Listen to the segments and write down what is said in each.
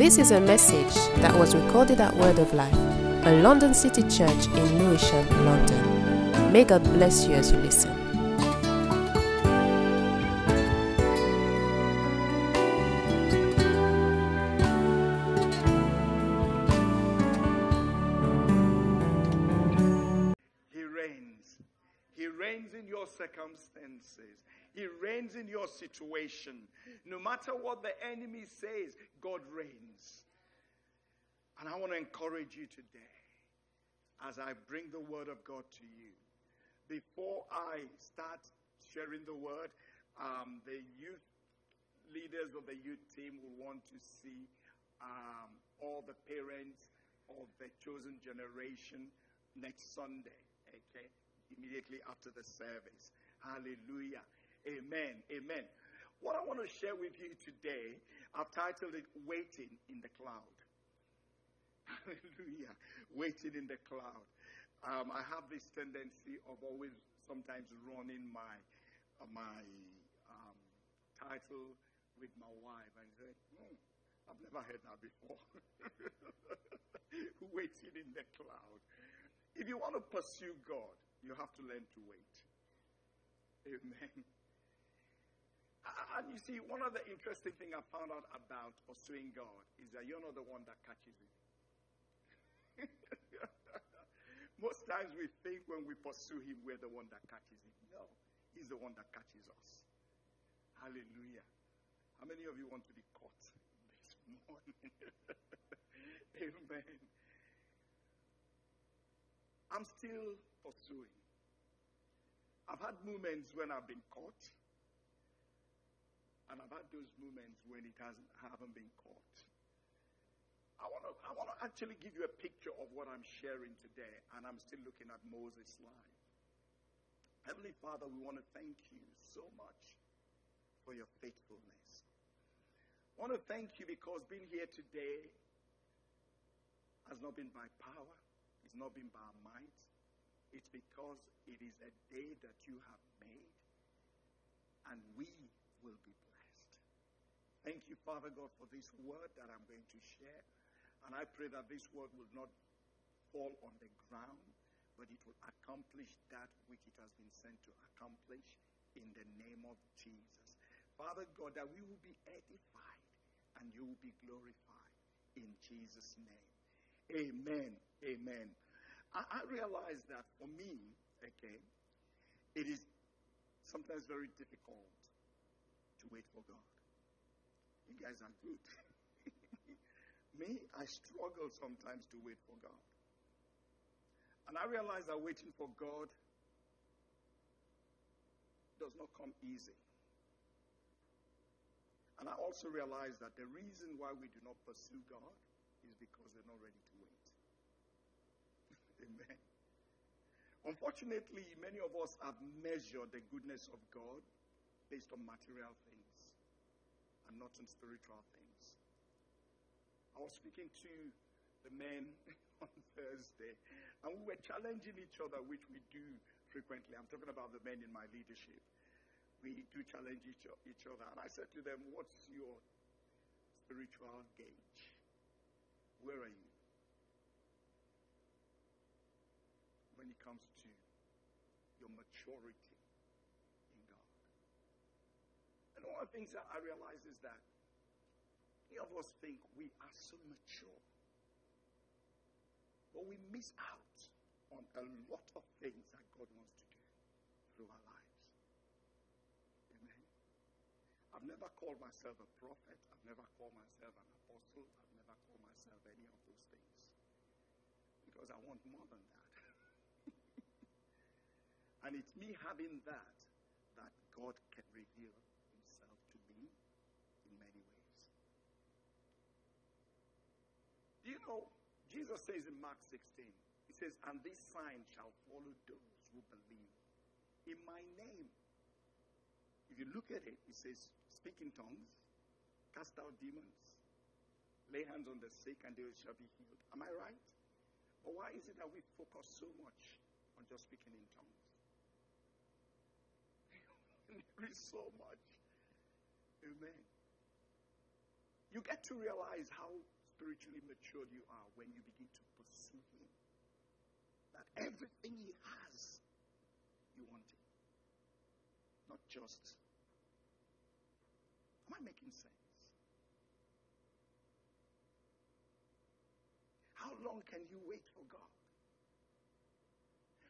This is a message that was recorded at Word of Life, a London City church in Lewisham, London. May God bless you as you listen. He reigns. He reigns in your circumstances. He reigns in your situation. Matter what the enemy says, God reigns. And I want to encourage you today as I bring the word of God to you. Before I start sharing the word, um, the youth leaders of the youth team will want to see um, all the parents of the chosen generation next Sunday, okay? Immediately after the service. Hallelujah. Amen. Amen. What I want to share with you today, I've titled it Waiting in the Cloud. Hallelujah. Waiting in the cloud. Um, I have this tendency of always sometimes running my uh, my um, title with my wife and say, hmm, I've never heard that before. Waiting in the cloud. If you want to pursue God, you have to learn to wait. Amen. And you see, one of the interesting things I found out about pursuing God is that you're not the one that catches him. Most times we think when we pursue him, we're the one that catches him. No, he's the one that catches us. Hallelujah. How many of you want to be caught this morning? Amen. I'm still pursuing. I've had moments when I've been caught, and I've had those moments when it hasn't haven't been caught. I want to I want to actually give you a picture of what I'm sharing today, and I'm still looking at Moses' life. Heavenly Father, we want to thank you so much for your faithfulness. I want to thank you because being here today has not been by power, it's not been by might. It's because it is a day that you have made, and we will be. Thank you, Father God, for this word that I'm going to share. And I pray that this word will not fall on the ground, but it will accomplish that which it has been sent to accomplish in the name of Jesus. Father God, that we will be edified and you will be glorified in Jesus' name. Amen. Amen. I, I realize that for me, okay, it is sometimes very difficult to wait for God. You guys are good. me, I struggle sometimes to wait for God. And I realize that waiting for God does not come easy. And I also realize that the reason why we do not pursue God is because we're not ready to wait. Amen. Unfortunately, many of us have measured the goodness of God based on material things and not in spiritual things. I was speaking to the men on Thursday, and we were challenging each other, which we do frequently. I'm talking about the men in my leadership. We do challenge each, each other. And I said to them, What's your spiritual gauge? Where are you? When it comes to your maturity in God. And one of the things that I realize is that many of us think we are so mature. But we miss out on a lot of things that God wants to do through our lives. Amen. I've never called myself a prophet. I've never called myself an apostle. I've never called myself any of those things. Because I want more than that. and it's me having that that God can reveal himself to me in many ways. You know, Jesus says in Mark 16, he says, And this sign shall follow those who believe in my name. If you look at it, He says, Speak in tongues, cast out demons, lay hands on the sick, and they shall be healed. Am I right? But why is it that we focus so much on just speaking in tongues? there is so much. Amen. You get to realize how spiritually mature you are when you begin to pursue Him. That everything He has, you want it. Not just. Am I making sense? How long can you wait for God?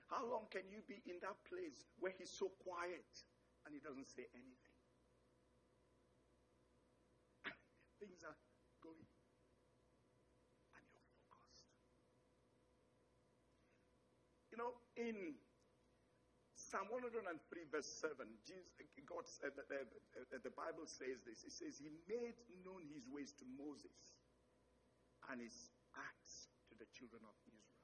How long can you be in that place where He's so quiet and He doesn't say anything? Things are going and you're focused. You know, in Psalm 103, verse 7, Jesus, God said, uh, uh, the Bible says this. It says, He made known His ways to Moses and His acts to the children of Israel.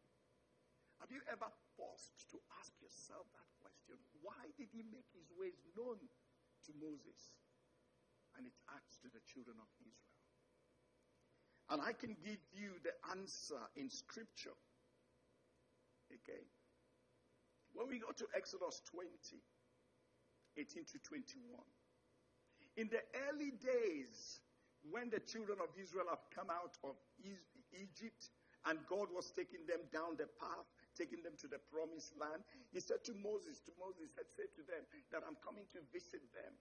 Have you ever paused to ask yourself that question? Why did He make His ways known to Moses and His acts to the children of Israel? And I can give you the answer in Scripture. Okay? When we go to Exodus 20, 18 to 21, in the early days, when the children of Israel have come out of Egypt and God was taking them down the path, taking them to the promised land, he said to Moses, to Moses, had said to them that I'm coming to visit them,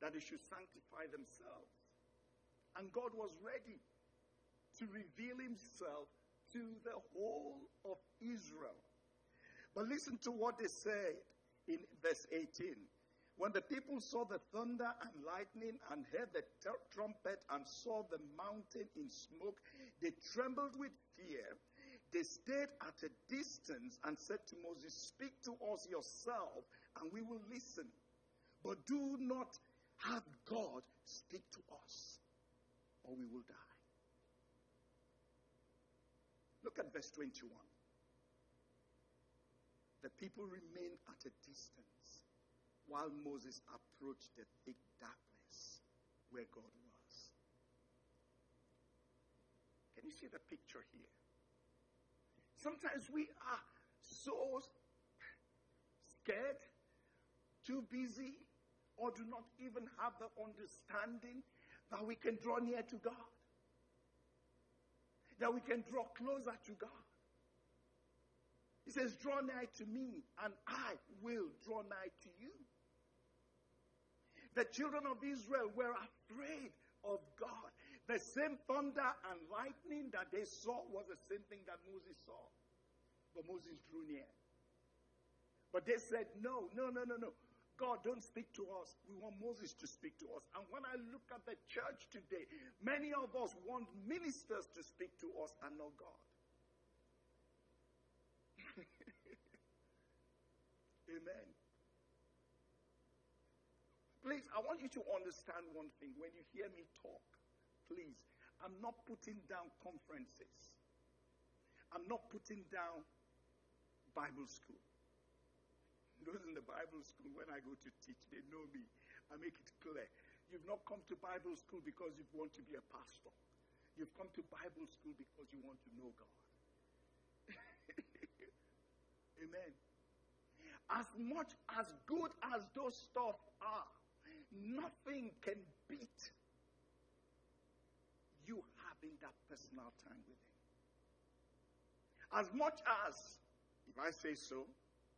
that they should sanctify themselves. And God was ready to reveal himself to the whole of Israel. But listen to what they said in verse 18. When the people saw the thunder and lightning and heard the ter- trumpet and saw the mountain in smoke, they trembled with fear. They stayed at a distance and said to Moses, Speak to us yourself, and we will listen. But do not have God speak to us, or we will die. Look at verse 21. The people remained at a distance while Moses approached the thick darkness where God was. Can you see the picture here? Sometimes we are so scared, too busy, or do not even have the understanding that we can draw near to God that we can draw closer to God. He says, Draw nigh to me, and I will draw nigh to you. The children of Israel were afraid of God. The same thunder and lightning that they saw was the same thing that Moses saw. But Moses drew near. But they said, No, no, no, no, no. God, don't speak to us. We want Moses to speak to us. And when I look at the church today, many of us want ministers to speak to us and not God. Amen. Please, I want you to understand one thing. When you hear me talk, please, I'm not putting down conferences. I'm not putting down Bible school. Those in the Bible school, when I go to teach, they know me. I make it clear. You've not come to Bible school because you want to be a pastor. You've come to Bible school because you want to know God. Amen. As much as good as those stuff are, nothing can beat you having that personal time with Him. As much as, if I say so,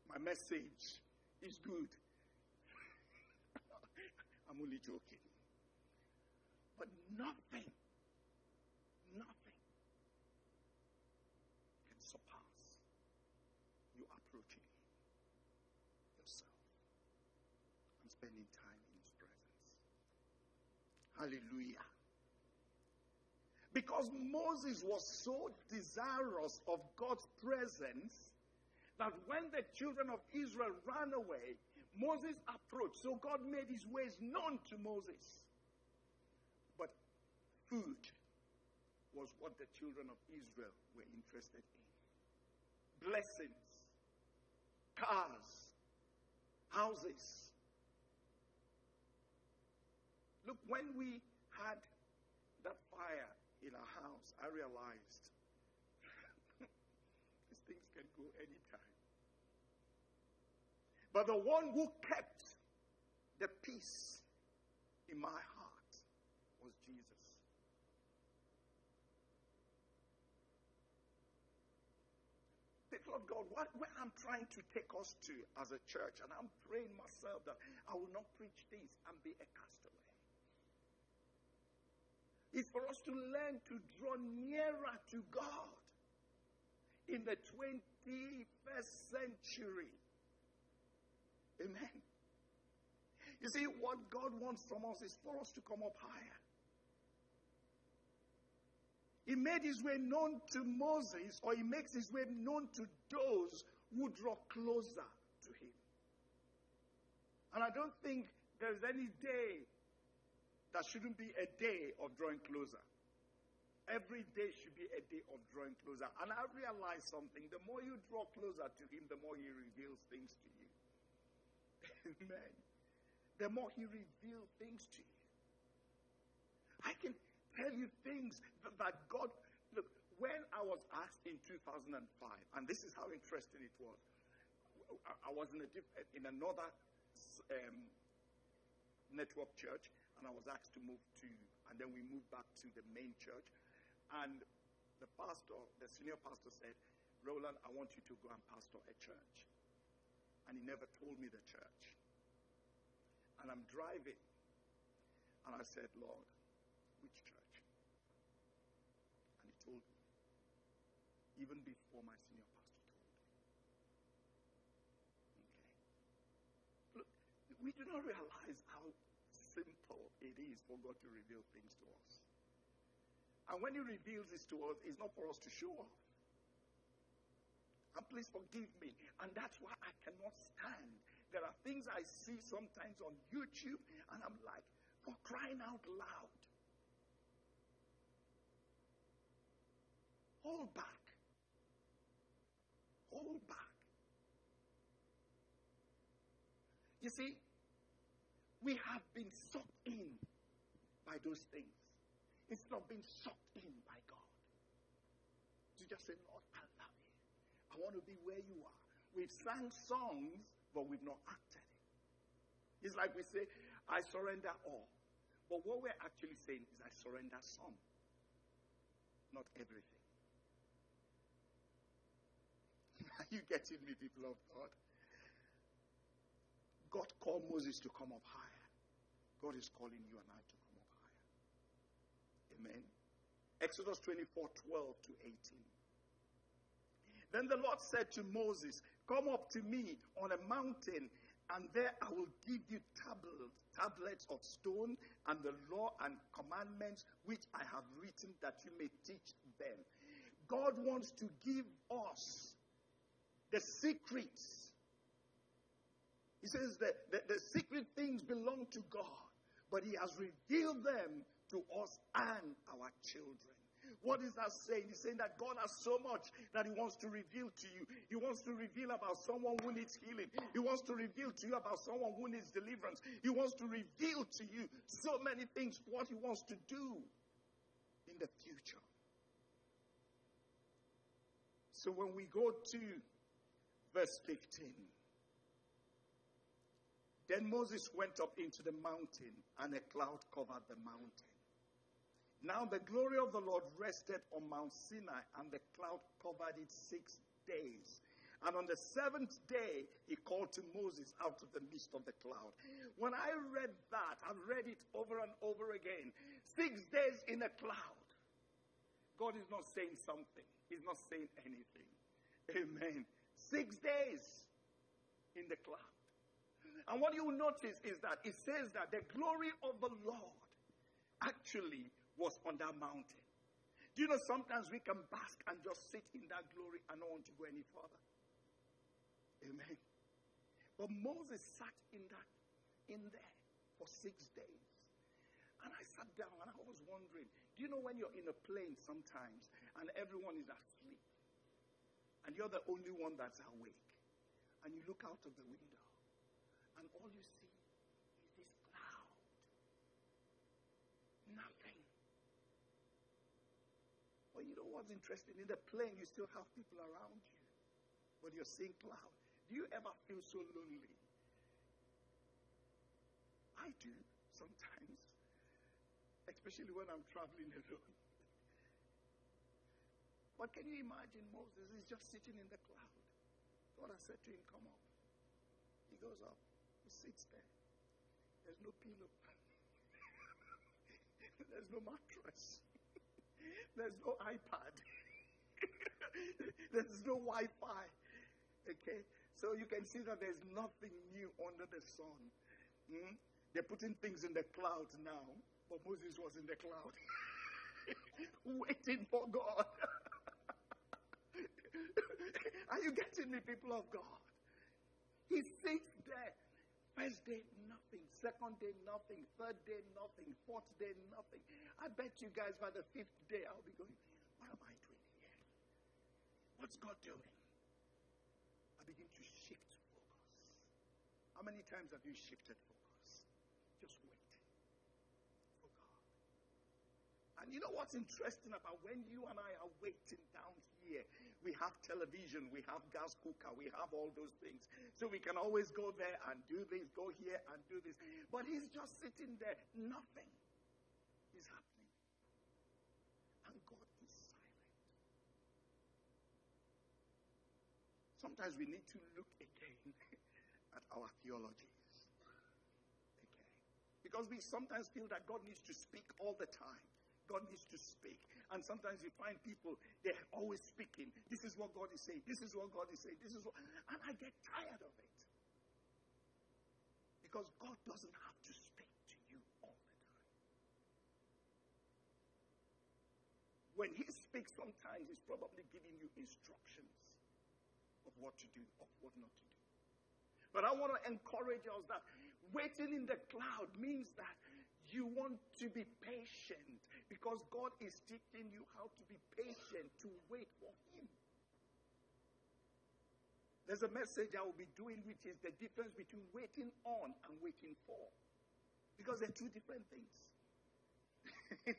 my message is good. I'm only joking. But nothing, nothing can surpass you approaching Him yourself and spending time in His presence. Hallelujah. Because Moses was so desirous of God's presence that when the children of Israel ran away, Moses approached. So God made his ways known to Moses. But food was what the children of Israel were interested in blessings, cars, houses. Look, when we had that fire in our house, I realized these things can go anytime. But the one who kept the peace in my heart was Jesus. Lord God, what, where I'm trying to take us to as a church, and I'm praying myself that I will not preach this and be a castaway. It's for us to learn to draw nearer to God in the 21st century. Amen. You see, what God wants from us is for us to come up higher. He made his way known to Moses, or he makes his way known to those who draw closer to him. And I don't think there's any day that shouldn't be a day of drawing closer. Every day should be a day of drawing closer. And I realize something the more you draw closer to him, the more he reveals things to you. Amen. The more he reveals things to you. I can tell you things that God. Look, when I was asked in 2005, and this is how interesting it was. I was in, a in another um, network church, and I was asked to move to, and then we moved back to the main church. And the pastor, the senior pastor said, Rowland, I want you to go and pastor a church. And he never told me the church. And I'm driving. And I said, Lord, which church? And he told me, even before my senior pastor told me. Okay. Look, we do not realize how it is for God to reveal things to us. And when He reveals this to us, it's not for us to show off. And please forgive me. And that's why I cannot stand. There are things I see sometimes on YouTube, and I'm like, for crying out loud. Hold back. Hold back. You see, we have been sucked in by those things. instead of being sucked in by God. To just say, Lord, I love you. I want to be where you are. We've sang songs, but we've not acted it. It's like we say, I surrender all. But what we're actually saying is, I surrender some, not everything. Are you getting me, people of God? God called Moses to come up higher. God is calling you and I to come up higher. Amen. Exodus 24 12 to 18. Then the Lord said to Moses, Come up to me on a mountain, and there I will give you tablets, of stone and the law and commandments which I have written that you may teach them. God wants to give us the secrets. He says that the, the secret things belong to God, but He has revealed them to us and our children. What is that saying? He's saying that God has so much that He wants to reveal to you. He wants to reveal about someone who needs healing. He wants to reveal to you about someone who needs deliverance. He wants to reveal to you so many things, what He wants to do in the future. So when we go to Verse 15. Then Moses went up into the mountain, and a cloud covered the mountain. Now the glory of the Lord rested on Mount Sinai, and the cloud covered it six days. And on the seventh day, he called to Moses out of the midst of the cloud. When I read that, I've read it over and over again. Six days in a cloud. God is not saying something, He's not saying anything. Amen. Six days in the cloud. And what you notice is that it says that the glory of the Lord actually was on that mountain. Do you know sometimes we can bask and just sit in that glory and not want to go any further? Amen. But Moses sat in that in there for six days. And I sat down and I was wondering, do you know when you're in a plane sometimes and everyone is asleep? and you're the only one that's awake. And you look out of the window, and all you see is this cloud. Nothing. Well, you know what's interesting? In the plane, you still have people around you, but you're seeing cloud. Do you ever feel so lonely? I do sometimes, especially when I'm traveling alone. But can you imagine Moses is just sitting in the cloud? God has said to him, Come up. He goes up. Sits there. There's no pillow. There's no mattress. There's no iPad. there's no Wi Fi. Okay? So you can see that there's nothing new under the sun. Hmm? They're putting things in the clouds now, but Moses was in the cloud, waiting for God. Are you getting me, people of God? He sits there. First day, nothing. Second day, nothing. Third day, nothing. Fourth day, nothing. I bet you guys by the fifth day, I'll be going, What am I doing here? What's God doing? I begin to shift focus. How many times have you shifted focus? Just wait for God. And you know what's interesting about when you and I are waiting down here? We have television, we have gas cooker, we have all those things. So we can always go there and do this, go here and do this. But he's just sitting there, nothing is happening. And God is silent. Sometimes we need to look again at our theologies. Okay. Because we sometimes feel that God needs to speak all the time. God needs to speak. And sometimes you find people, they're always speaking. This is what God is saying. This is what God is saying. This is what. And I get tired of it. Because God doesn't have to speak to you all the time. When He speaks, sometimes He's probably giving you instructions of what to do, of what not to do. But I want to encourage us that waiting in the cloud means that you want to be patient because God is teaching you how to be patient, to wait for Him. There's a message I will be doing, which is the difference between waiting on and waiting for. Because they're two different things.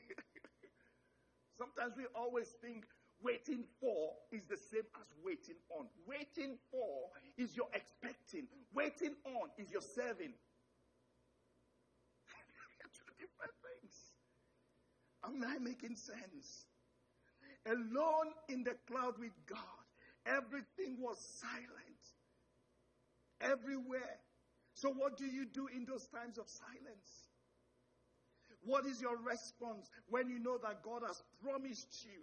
Sometimes we always think waiting for is the same as waiting on. Waiting for is your expecting, waiting on is your serving. Am I making sense? Alone in the cloud with God, everything was silent. Everywhere. So, what do you do in those times of silence? What is your response when you know that God has promised you?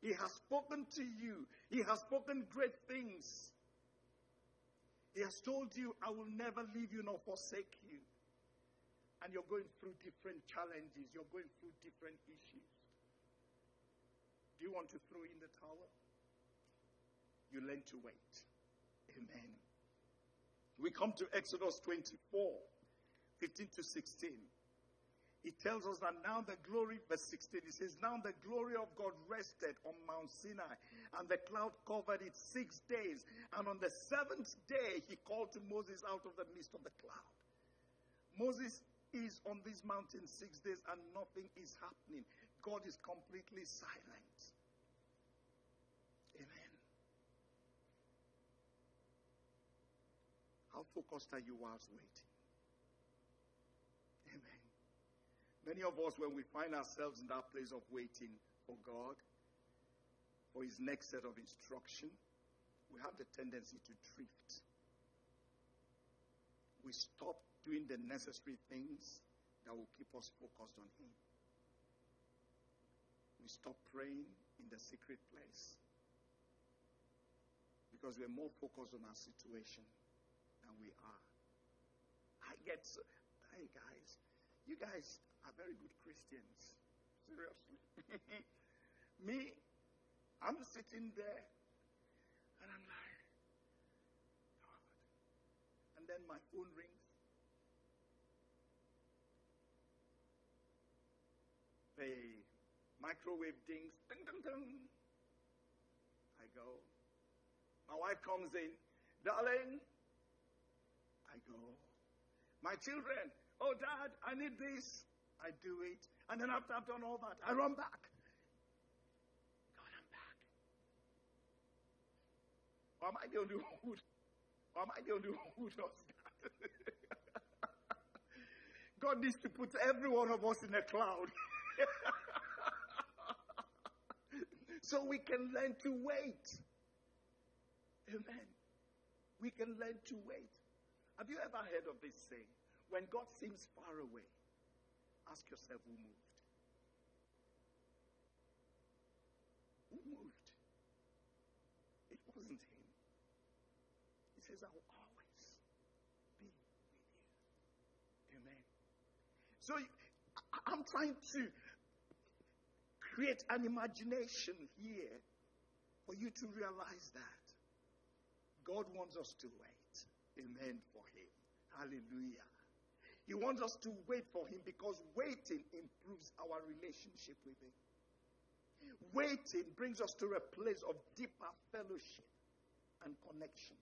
He has spoken to you. He has spoken great things. He has told you, I will never leave you nor forsake you and you're going through different challenges, you're going through different issues. Do you want to throw in the towel? You learn to wait. Amen. We come to Exodus 24, 15 to 16. It tells us that now the glory, verse 16, it says, Now the glory of God rested on Mount Sinai, and the cloud covered it six days. And on the seventh day, he called to Moses out of the midst of the cloud. Moses is on this mountain six days and nothing is happening. God is completely silent. Amen. How focused are you whilst waiting? Amen. Many of us, when we find ourselves in that place of waiting for God, for His next set of instruction, we have the tendency to drift. We stop doing the necessary things that will keep us focused on Him. We stop praying in the secret place because we're more focused on our situation than we are. I get so, hey guys, you guys are very good Christians. Seriously. Me, I'm sitting there and I'm like, oh, God. And then my phone rings. Microwave dings. Ding, ding, ding. I go. My wife comes in. Darling. I go. My children. Oh, Dad, I need this. I do it. And then after I've done all that, I run back. God, I'm back. Or am I only one who, or am I only one who does? God needs to put every one of us in a cloud. so we can learn to wait. Amen. we can learn to wait. Have you ever heard of this saying? When God seems far away, ask yourself who moved. Who moved? It wasn't him. He says, I will always be with you. Amen. So I'm trying to create an imagination here for you to realize that God wants us to wait. Amen for Him. Hallelujah. He wants us to wait for Him because waiting improves our relationship with Him. Waiting brings us to a place of deeper fellowship and connection.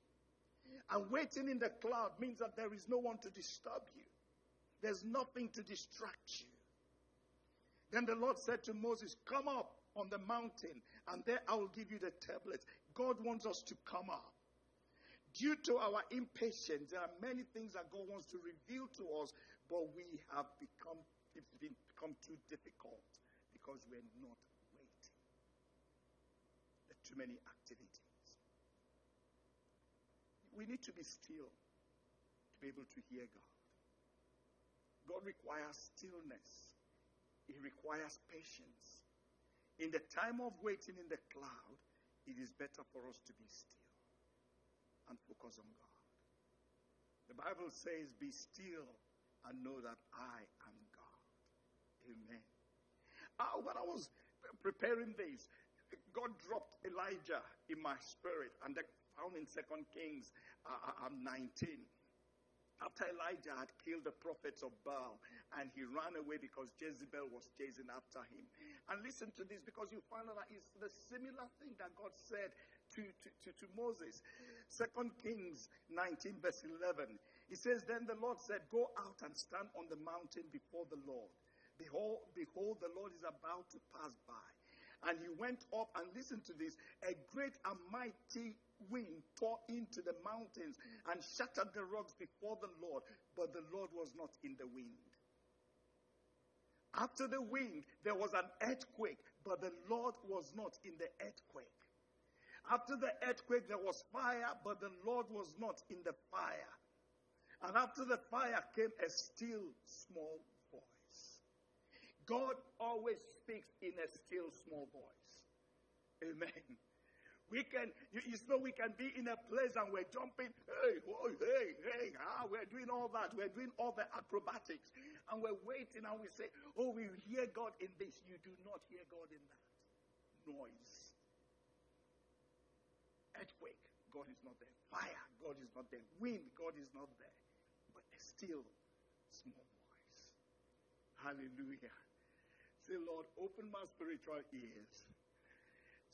And waiting in the cloud means that there is no one to disturb you, there's nothing to distract you. Then the Lord said to Moses, Come up on the mountain, and there I will give you the tablets. God wants us to come up. Due to our impatience, there are many things that God wants to reveal to us, but we have become, it's become too difficult because we're not waiting. There are too many activities. We need to be still to be able to hear God. God requires stillness it requires patience. In the time of waiting in the cloud, it is better for us to be still and focus on God. The Bible says, Be still and know that I am God. Amen. Uh, when I was preparing this, God dropped Elijah in my spirit, and that found in Second Kings uh, uh 19 after Elijah had killed the prophets of Baal and he ran away because Jezebel was chasing after him. And listen to this because you find out that it's the similar thing that God said to, to, to, to Moses. Second Kings 19, verse 11. He says, Then the Lord said, Go out and stand on the mountain before the Lord. Behold, behold, the Lord is about to pass by. And he went up and listen to this. A great and mighty wind tore into the mountains and shattered the rocks before the Lord, but the Lord was not in the wind. After the wind, there was an earthquake, but the Lord was not in the earthquake. After the earthquake, there was fire, but the Lord was not in the fire. And after the fire came a still small voice. God always speaks in a still small voice. Amen. We can, you, you know, we can be in a place and we're jumping, hey, whoa, hey, hey, ah, we're doing all that. We're doing all the acrobatics. And we're waiting and we say, oh, we hear God in this. You do not hear God in that. Noise. Earthquake, God is not there. Fire, God is not there. Wind, God is not there. But a still small voice. Hallelujah. Say, Lord, open my spiritual ears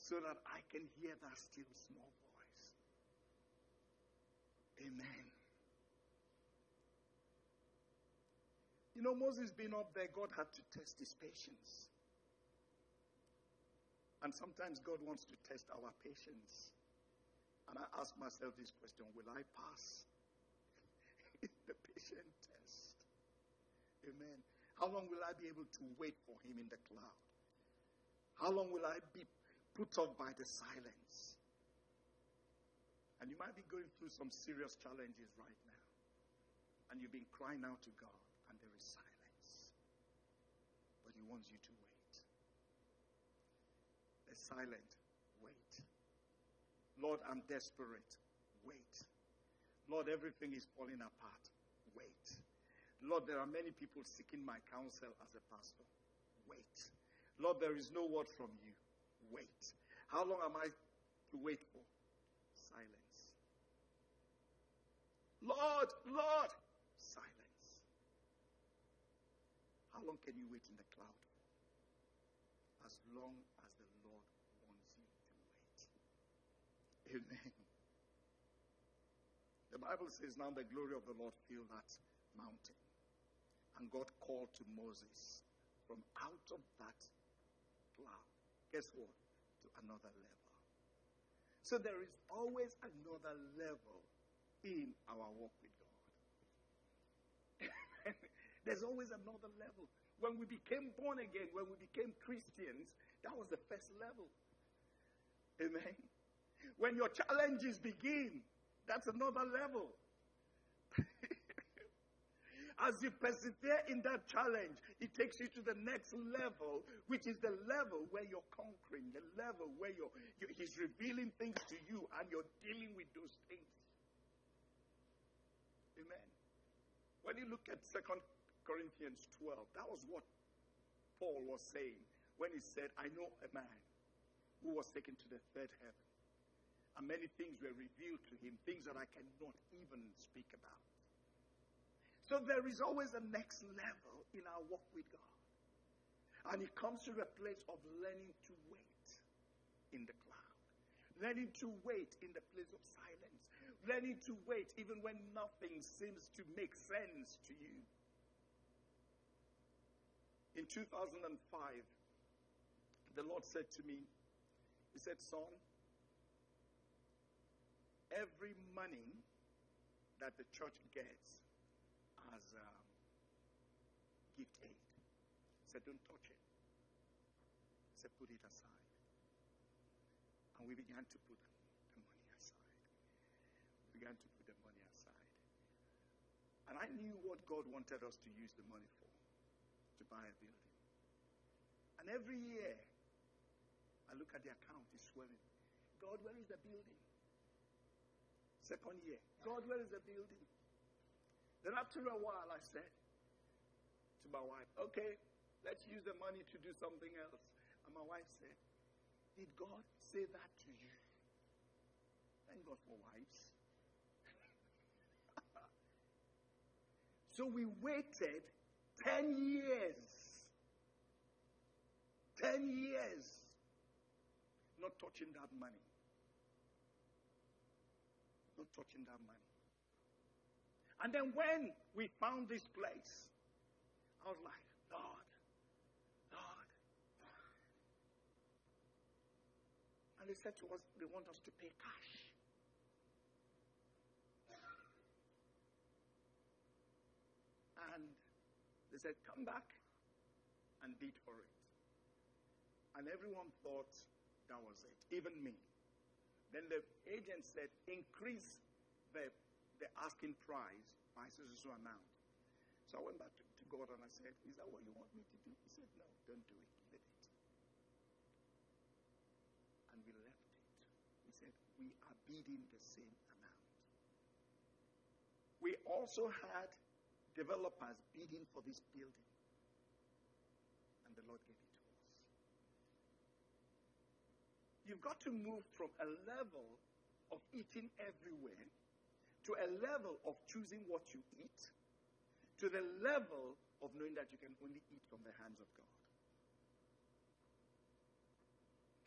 so that I can hear that still small voice. Amen. You know, Moses being up there, God had to test his patience. And sometimes God wants to test our patience. And I ask myself this question Will I pass the patient test? Amen. How long will I be able to wait for him in the cloud? How long will I be put off by the silence. And you might be going through some serious challenges right now. And you've been crying out to God, and there is silence. But He wants you to wait. A silent wait. Lord, I'm desperate. Wait. Lord, everything is falling apart. Wait. Lord, there are many people seeking my counsel as a pastor. Wait. Lord, there is no word from you wait. How long am I to wait for? Silence. Lord, Lord, silence. How long can you wait in the cloud? As long as the Lord wants you to wait. Amen. The Bible says, Now the glory of the Lord filled that mountain. And God called to Moses from out of that cloud. Guess what? To another level. So there is always another level in our walk with God. There's always another level. When we became born again, when we became Christians, that was the first level. Amen. When your challenges begin, That's another level. As you persevere in that challenge, it takes you to the next level, which is the level where you're conquering, the level where you're, you, He's revealing things to you and you're dealing with those things. Amen. When you look at Second Corinthians 12, that was what Paul was saying when he said, I know a man who was taken to the third heaven. And many things were revealed to him, things that I cannot even speak about. So there is always a next level in our walk with God. And it comes to a place of learning to wait in the cloud, learning to wait in the place of silence, learning to wait even when nothing seems to make sense to you. In 2005, the Lord said to me, He said, Son, every money that the church gets as um, gift aid. He said, Don't touch it. He said, Put it aside. And we began to put the money aside. We began to put the money aside. And I knew what God wanted us to use the money for to buy a building. And every year, I look at the account, it's swelling. God, where is the building? Second year, God, where is the building? Then after a while, I said to my wife, okay, let's use the money to do something else. And my wife said, did God say that to you? Thank God for wives. so we waited 10 years. 10 years not touching that money. Not touching that money. And then when we found this place, I was like, Lord, Lord. And they said to us, they want us to pay cash. And they said, come back and bid for it. And everyone thought that was it, even me. Then the agent said, increase the the asking price by so so amount. So I went back to, to, God and I said, Is that what you want me to do? He said, No, don't do it. Leave it. And we left it. He said, We are bidding the same amount. We also had developers bidding for this building. And the Lord gave it to us. You've got to move from a level of eating everywhere to a level of choosing what you eat, to the level of knowing that you can only eat from the hands of God.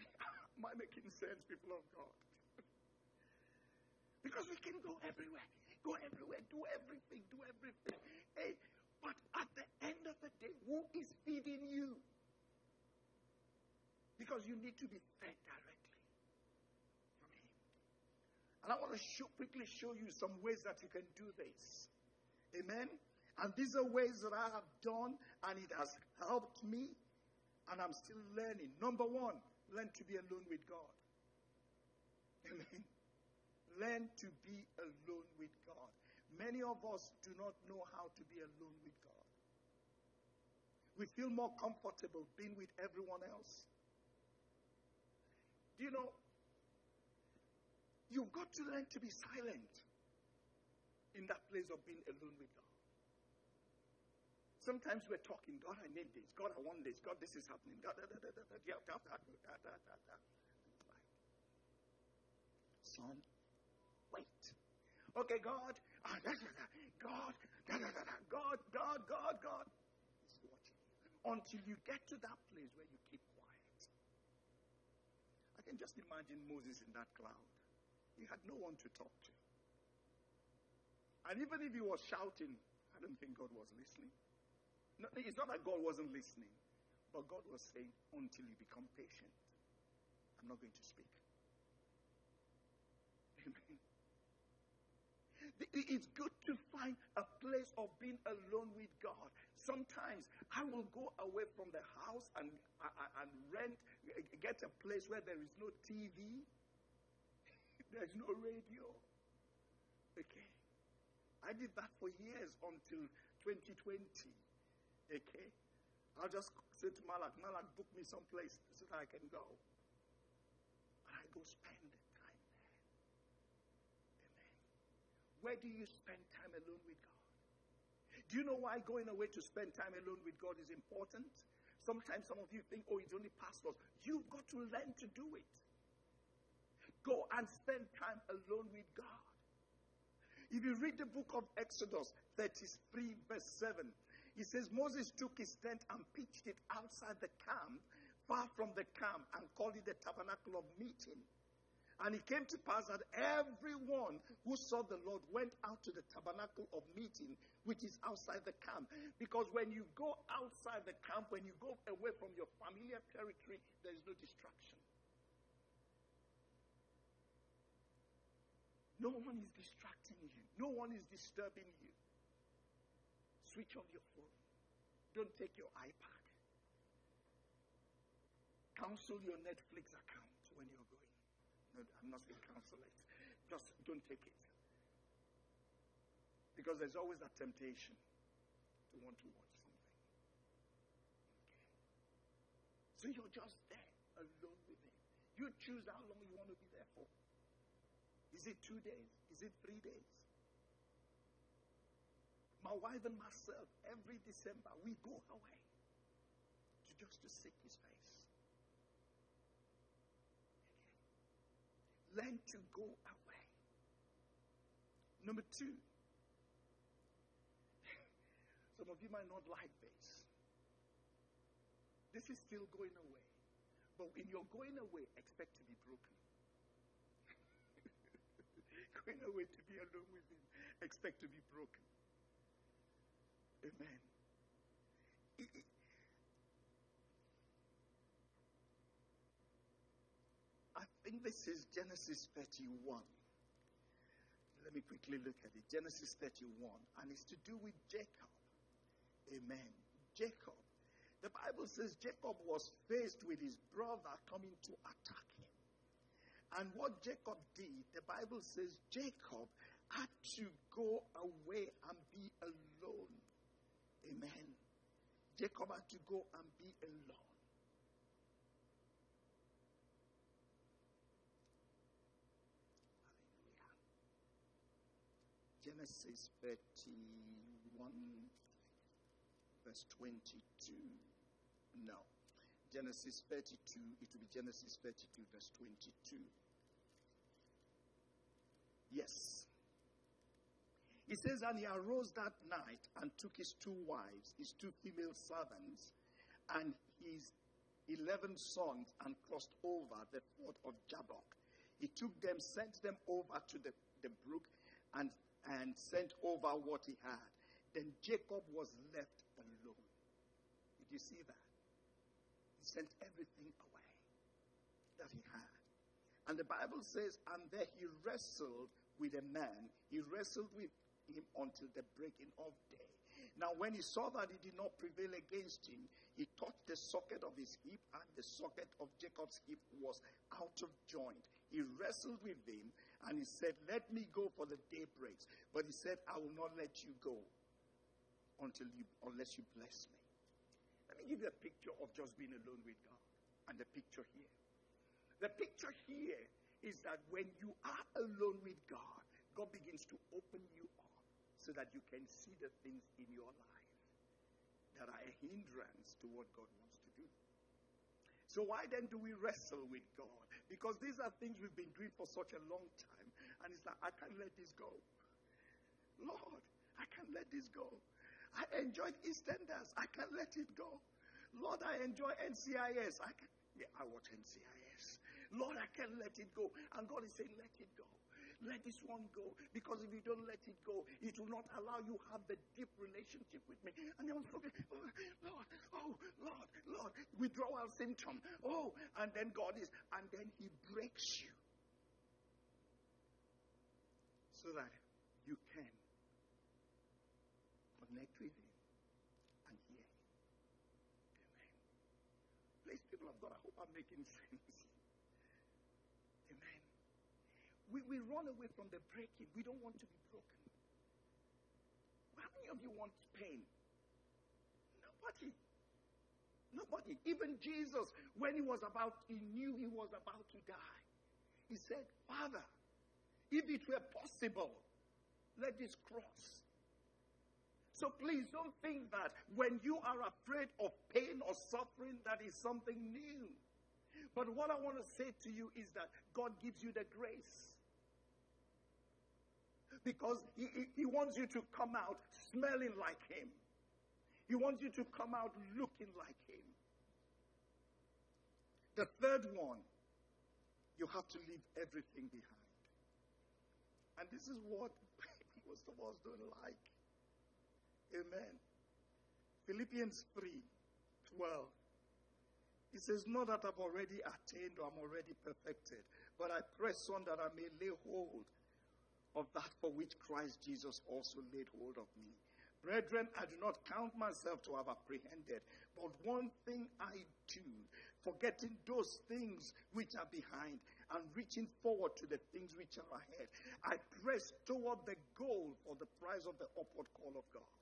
Am I making sense, people of God? because we can go everywhere, go everywhere, do everything, do everything. Hey, but at the end of the day, who is feeding you? Because you need to be fed directly. And I want to show, quickly show you some ways that you can do this. Amen. And these are ways that I have done, and it has helped me, and I'm still learning. Number one, learn to be alone with God. Amen. Learn to be alone with God. Many of us do not know how to be alone with God. We feel more comfortable being with everyone else. Do you know, You've got to learn to be silent in that place of being alone with God. Sometimes we're talking, God, I need this. God, I want this. God, this is happening. God, da, da, da, da, da, da, da, da, da, da. Son, wait. Okay, God, ah, da, da, da, God, da, da, da, da, God, God, God, God. He's watching you. until you get to that place where you keep quiet. I can just imagine Moses in that cloud. He had no one to talk to. And even if he was shouting, I don't think God was listening. No, it's not that God wasn't listening, but God was saying, until you become patient, I'm not going to speak. Amen. It's good to find a place of being alone with God. Sometimes I will go away from the house and, and rent, get a place where there is no TV, there's no radio. Okay. I did that for years until 2020. Okay. I'll just say to Malak, Malak, book me someplace so that I can go. And I go spend time there. Amen. Where do you spend time alone with God? Do you know why going away to spend time alone with God is important? Sometimes some of you think, oh, it's only pastors. You've got to learn to do it. Go and spend time alone with God. If you read the book of Exodus 33, verse 7, he says Moses took his tent and pitched it outside the camp, far from the camp, and called it the tabernacle of meeting. And it came to pass that everyone who saw the Lord went out to the tabernacle of meeting, which is outside the camp. Because when you go outside the camp, when you go away from your familiar territory, there is no distraction. No one is distracting you, no one is disturbing you. Switch off your phone. Don't take your iPad. Cancel your Netflix account when you're going. No, I'm not saying cancel it. Just don't take it. Because there's always that temptation to want to watch something. Okay. So you're just there alone with Him. You choose how long you want to be. Is it two days? Is it three days? My wife and myself, every December, we go away to just to seek His face. Learn to go away. Number two, some of you might not like this. This is still going away. But in your going away, expect to be broken. Going away to be alone with Him, expect to be broken. Amen. I think this is Genesis 31. Let me quickly look at it. Genesis 31. And it's to do with Jacob. Amen. Jacob. The Bible says Jacob was faced with his brother coming to attack. And what Jacob did, the Bible says Jacob had to go away and be alone. Amen. Jacob had to go and be alone. Hallelujah. Genesis 31, verse 22. No. Genesis 32, it will be Genesis 32, verse 22. Yes. He says, And he arose that night and took his two wives, his two female servants, and his eleven sons, and crossed over the ford of Jabbok. He took them, sent them over to the, the brook, and, and sent over what he had. Then Jacob was left alone. Did you see that? He sent everything away that he had. And the Bible says, and there he wrestled with a man. He wrestled with him until the breaking of day. Now, when he saw that he did not prevail against him, he touched the socket of his hip, and the socket of Jacob's hip was out of joint. He wrestled with him, and he said, Let me go for the day breaks. But he said, I will not let you go until you unless you bless me. Let me give you a picture of just being alone with God. And the picture here. The picture here is that when you are alone with God, God begins to open you up so that you can see the things in your life that are a hindrance to what God wants to do. So, why then do we wrestle with God? Because these are things we've been doing for such a long time, and it's like, I can't let this go. Lord, I can't let this go. I enjoyed EastEnders. I can't let it go. Lord, I enjoy NCIS. I can, yeah, I watch NCIS. Lord, I can't let it go. And God is saying, let it go. Let this one go. Because if you don't let it go, it will not allow you have the deep relationship with me. And then forget, oh, Lord, oh, Lord, Lord, withdrawal symptom. Oh, and then God is, and then He breaks you. So that you can connect with Him and hear Him. Amen. Please, people of God, I hope I'm making sense. Amen. We, we run away from the breaking. We don't want to be broken. How many of you want pain? Nobody. Nobody. Even Jesus, when he was about, he knew he was about to die. He said, Father, if it were possible, let this cross. So please don't think that when you are afraid of pain or suffering, that is something new. But what I want to say to you is that God gives you the grace because he, he wants you to come out smelling like Him. He wants you to come out looking like Him. The third one, you have to leave everything behind. And this is what most of us don't like. Amen. Philippians 3 12. He says, Not that I've already attained or I'm already perfected, but I press on that I may lay hold of that for which Christ Jesus also laid hold of me. Brethren, I do not count myself to have apprehended, but one thing I do, forgetting those things which are behind and reaching forward to the things which are ahead. I press toward the goal for the prize of the upward call of God.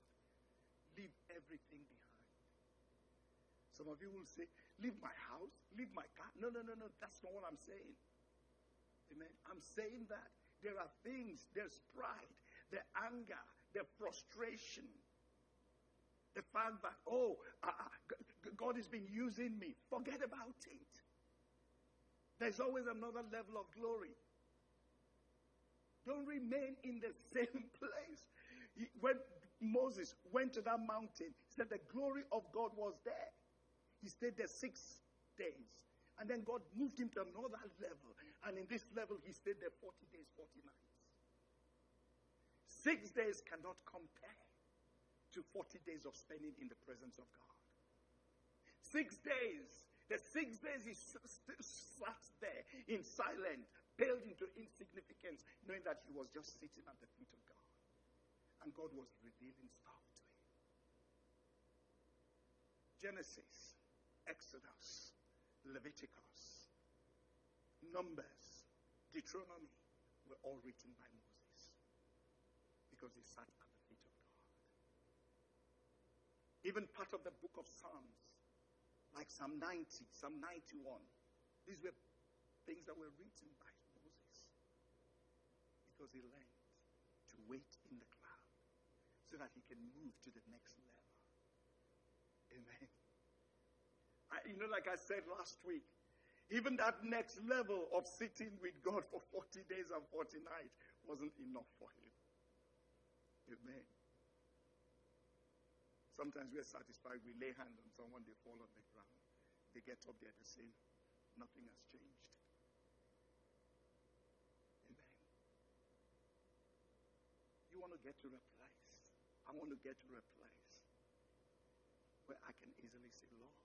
Leave everything behind. Some of you will say, Leave my house, leave my car. No, no, no, no, that's not what I'm saying. Amen. I'm saying that there are things, there's pride, the anger, the frustration, the fact that, oh, uh, God has been using me. Forget about it. There's always another level of glory. Don't remain in the same place. When Moses went to that mountain, he said the glory of God was there. He stayed there six days. And then God moved him to another level. And in this level, he stayed there 40 days, 40 nights. Six days cannot compare to 40 days of spending in the presence of God. Six days. The six days he sat there in silence, paled into insignificance, knowing that he was just sitting at the feet of God. And God was revealing stuff to him. Genesis, Exodus, Leviticus, Numbers, Deuteronomy were all written by Moses because he sat at the feet of God. Even part of the book of Psalms, like Psalm 90, Psalm 91, these were things that were written by Moses because he learned to wait in the cloud so that he can move to the next level. Amen. You know, like I said last week, even that next level of sitting with God for 40 days and 40 nights wasn't enough for him. Amen. Sometimes we're satisfied, we lay hands on someone, they fall on the ground. They get up there, the same. Nothing has changed. Amen. You want to get to a place. I want to get to a place where I can easily say, Lord,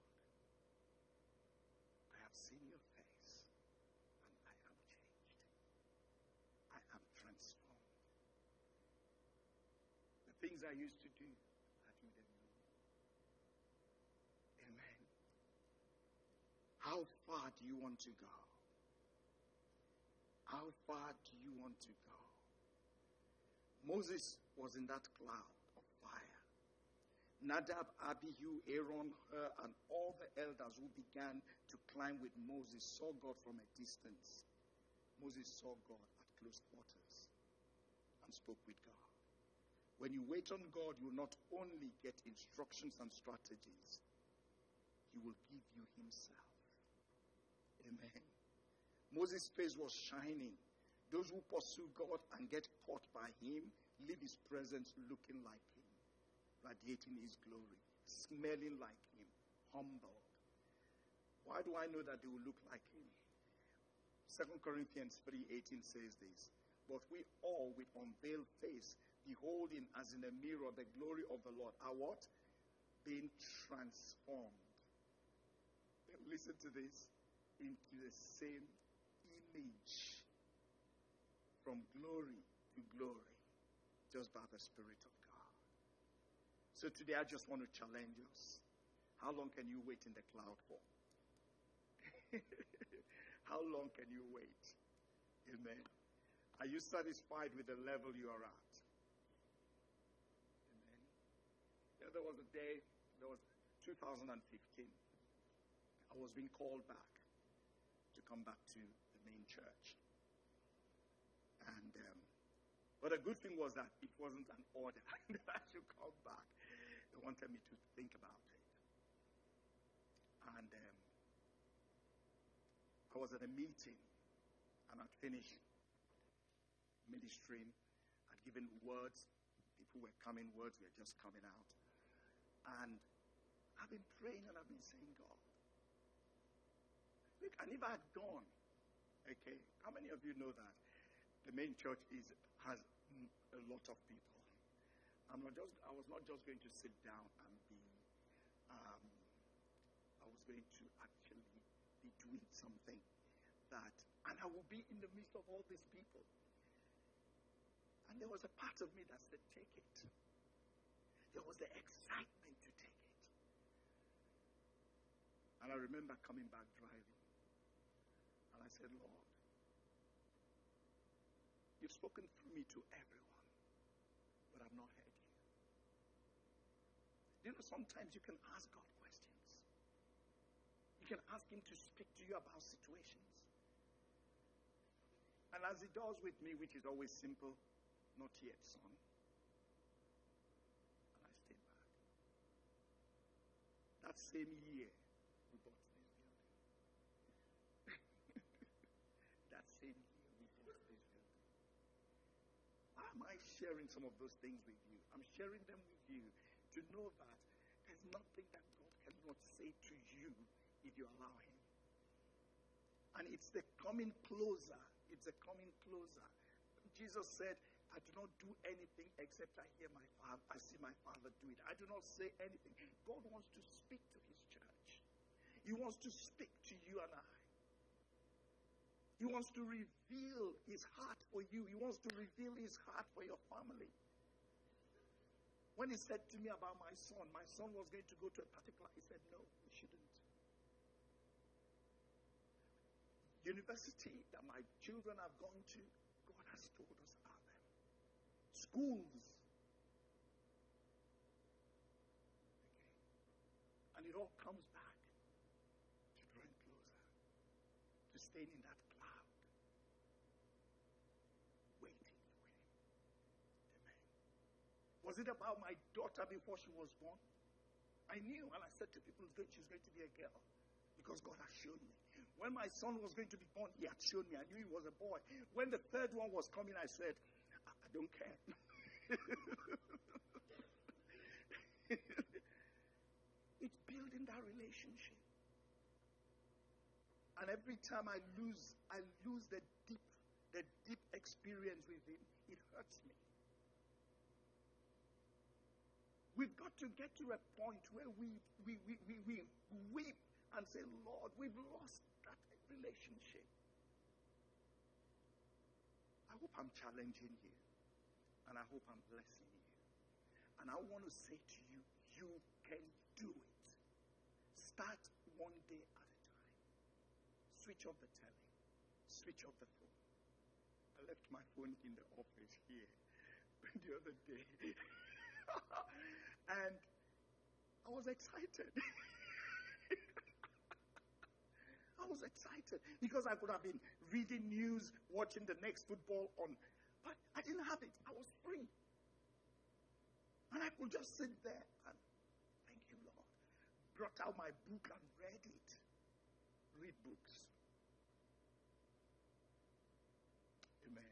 seen your face, and I am changed. I am transformed. The things I used to do, I do them no Amen. How far do you want to go? How far do you want to go? Moses was in that cloud. Nadab, Abihu, Aaron, and all the elders who began to climb with Moses saw God from a distance. Moses saw God at close quarters and spoke with God. When you wait on God, you will not only get instructions and strategies, He will give you Himself. Amen. Moses' face was shining. Those who pursue God and get caught by Him leave His presence looking like radiating his glory, smelling like him, humble. Why do I know that they will look like him? 2 Corinthians 3:18 says this, but we all with unveiled face beholding as in a mirror the glory of the Lord are what? Being transformed. Listen to this into the same image from glory to glory just by the Spirit of so today I just want to challenge us. How long can you wait in the cloud for? How long can you wait? Amen. Are you satisfied with the level you are at? Amen. Yeah, there was a day, there was 2015. I was being called back to come back to the main church. And um, but a good thing was that it wasn't an order that I should come back. They wanted me to think about it. And um, I was at a meeting and I'd finished ministering. I'd given words. People were coming, words were just coming out. And I've been praying and I've been saying, God. Look, and if I had gone, okay, how many of you know that the main church is has a lot of people? I'm not just, I was not just going to sit down and be, um, I was going to actually be doing something that, and I will be in the midst of all these people. And there was a part of me that said, take it. There was the excitement to take it. And I remember coming back driving. And I said, Lord, you've spoken through me to everyone, but I've not heard you. Know, sometimes you can ask God questions. You can ask Him to speak to you about situations. And as He does with me, which is always simple, not yet, son. And I stayed back. That same year, we bought this building. that same year, we bought this building. Why am I sharing some of those things with you? I'm sharing them with you to know that there's nothing that God cannot say to you if you allow Him. And it's the coming closer. It's the coming closer. Jesus said, I do not do anything except I hear my father, I see my father do it. I do not say anything. God wants to speak to his church. He wants to speak to you and I. He wants to reveal his heart for you. He wants to reveal his heart for your family. When he said to me about my son, my son was going to go to a particular, he said, no, he shouldn't. University that my children have gone to, God has told us about them. Schools. Okay. And it all comes back to drawing closer, to staying in that cloud, waiting for Him. Amen. Was it about my daughter before she was born? I knew, and I said to people, she's going to be a girl because God has shown me. When my son was going to be born, he had shown me. I knew he was a boy. When the third one was coming, I said, I, I don't care. it's building that relationship. And every time I lose, I lose the deep, the deep experience with him, it hurts me. We've got to get to a point where we, we, we, we, we weep and say, Lord, we've lost that relationship. I hope I'm challenging you. And I hope I'm blessing you. And I want to say to you, you can do it. Start one day at a time. Switch off the telly. Switch off the phone. I left my phone in the office here the other day. and I was excited. I was excited because I could have been reading news, watching the next football on, but I didn't have it. I was free. And I could just sit there and thank you, Lord. Brought out my book and read it. Read books. Amen.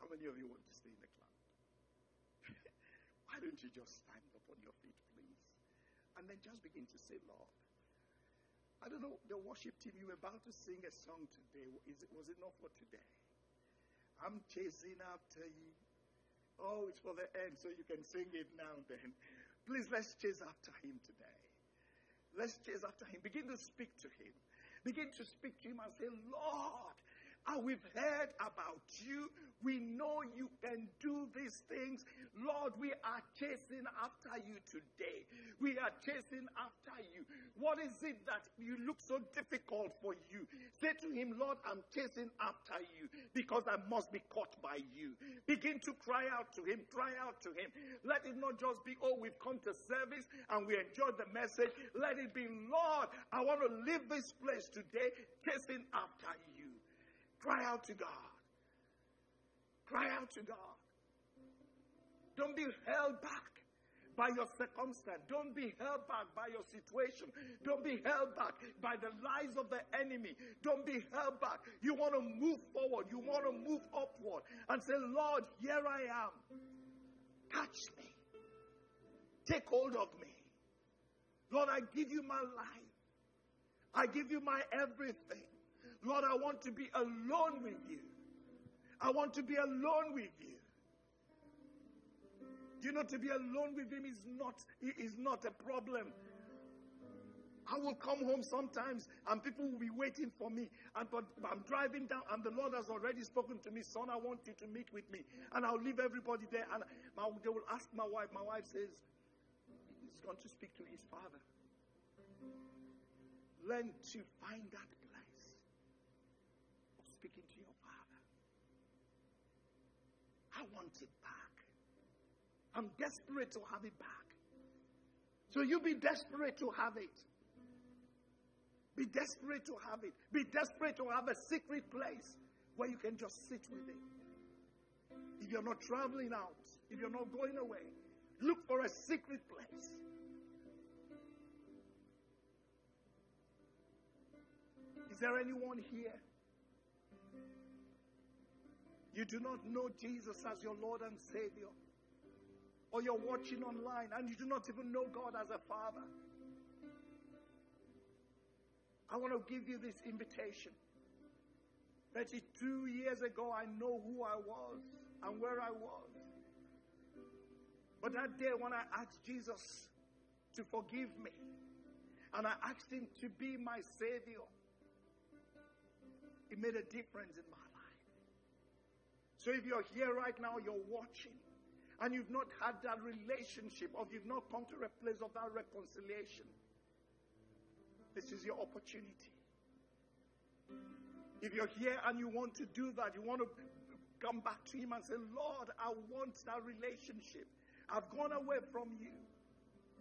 How many of you want to stay in the cloud? Don't you just stand up on your feet, please? And then just begin to say, Lord, I don't know, the worship team, you were about to sing a song today. Is it, was it not for today? I'm chasing after you. Oh, it's for the end, so you can sing it now then. Please, let's chase after him today. Let's chase after him. Begin to speak to him. Begin to speak to him and say, Lord, And we've heard about you. We know you can do these things. Lord, we are chasing after you today. We are chasing after you. What is it that you look so difficult for you? Say to him, Lord, I'm chasing after you because I must be caught by you. Begin to cry out to him. Cry out to him. Let it not just be, oh, we've come to service and we enjoyed the message. Let it be, Lord, I want to leave this place today chasing after you. Cry out to God. Cry out to God. Don't be held back by your circumstance. Don't be held back by your situation. Don't be held back by the lies of the enemy. Don't be held back. You want to move forward. You want to move upward and say, Lord, here I am. Touch me. Take hold of me. Lord, I give you my life. I give you my everything. Lord, I want to be alone with you. I want to be alone with you. You know to be alone with him is not is not a problem. I will come home sometimes and people will be waiting for me. And but I'm driving down and the Lord has already spoken to me, son, I want you to meet with me. And I'll leave everybody there. And my, they will ask my wife. My wife says, he's going to speak to his father. Learn to find that speaking to your father. I want it back. I'm desperate to have it back. So you be desperate to have it. Be desperate to have it. Be desperate to have a secret place where you can just sit with it. If you're not traveling out, if you're not going away, look for a secret place. Is there anyone here you do not know Jesus as your Lord and Savior, or you're watching online and you do not even know God as a Father, I want to give you this invitation. 32 years ago, I know who I was and where I was. But that day, when I asked Jesus to forgive me, and I asked Him to be my Savior, it made a difference in my so if you're here right now, you're watching, and you've not had that relationship, or you've not come to a place of that reconciliation, this is your opportunity. If you're here and you want to do that, you want to come back to Him and say, Lord, I want that relationship. I've gone away from you.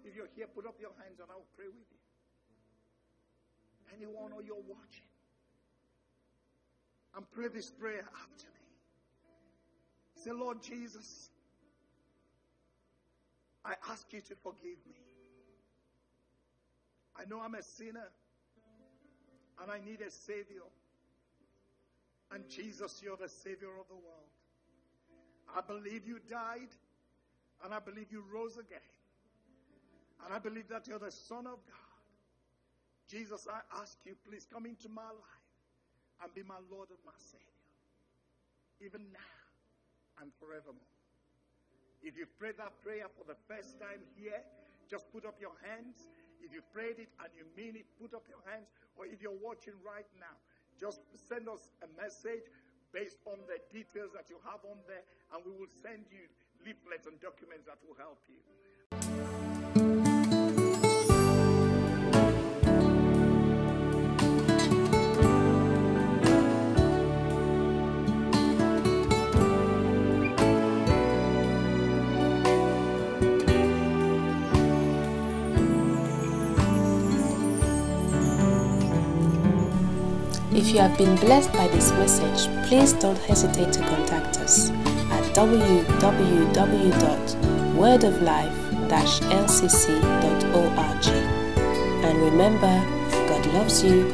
If you're here, put up your hands and I'll pray with you. Anyone or you're watching, and pray this prayer after me. Say, Lord Jesus, I ask you to forgive me. I know I'm a sinner and I need a Savior. And Jesus, you're the Savior of the world. I believe you died and I believe you rose again. And I believe that you're the Son of God. Jesus, I ask you, please come into my life and be my Lord and my Savior. Even now and forevermore. If you've prayed that prayer for the first time here, just put up your hands. If you prayed it and you mean it, put up your hands. Or if you're watching right now, just send us a message based on the details that you have on there, and we will send you leaflets and documents that will help you. If you have been blessed by this message, please don't hesitate to contact us at www.wordoflife-lcc.org. And remember, God loves you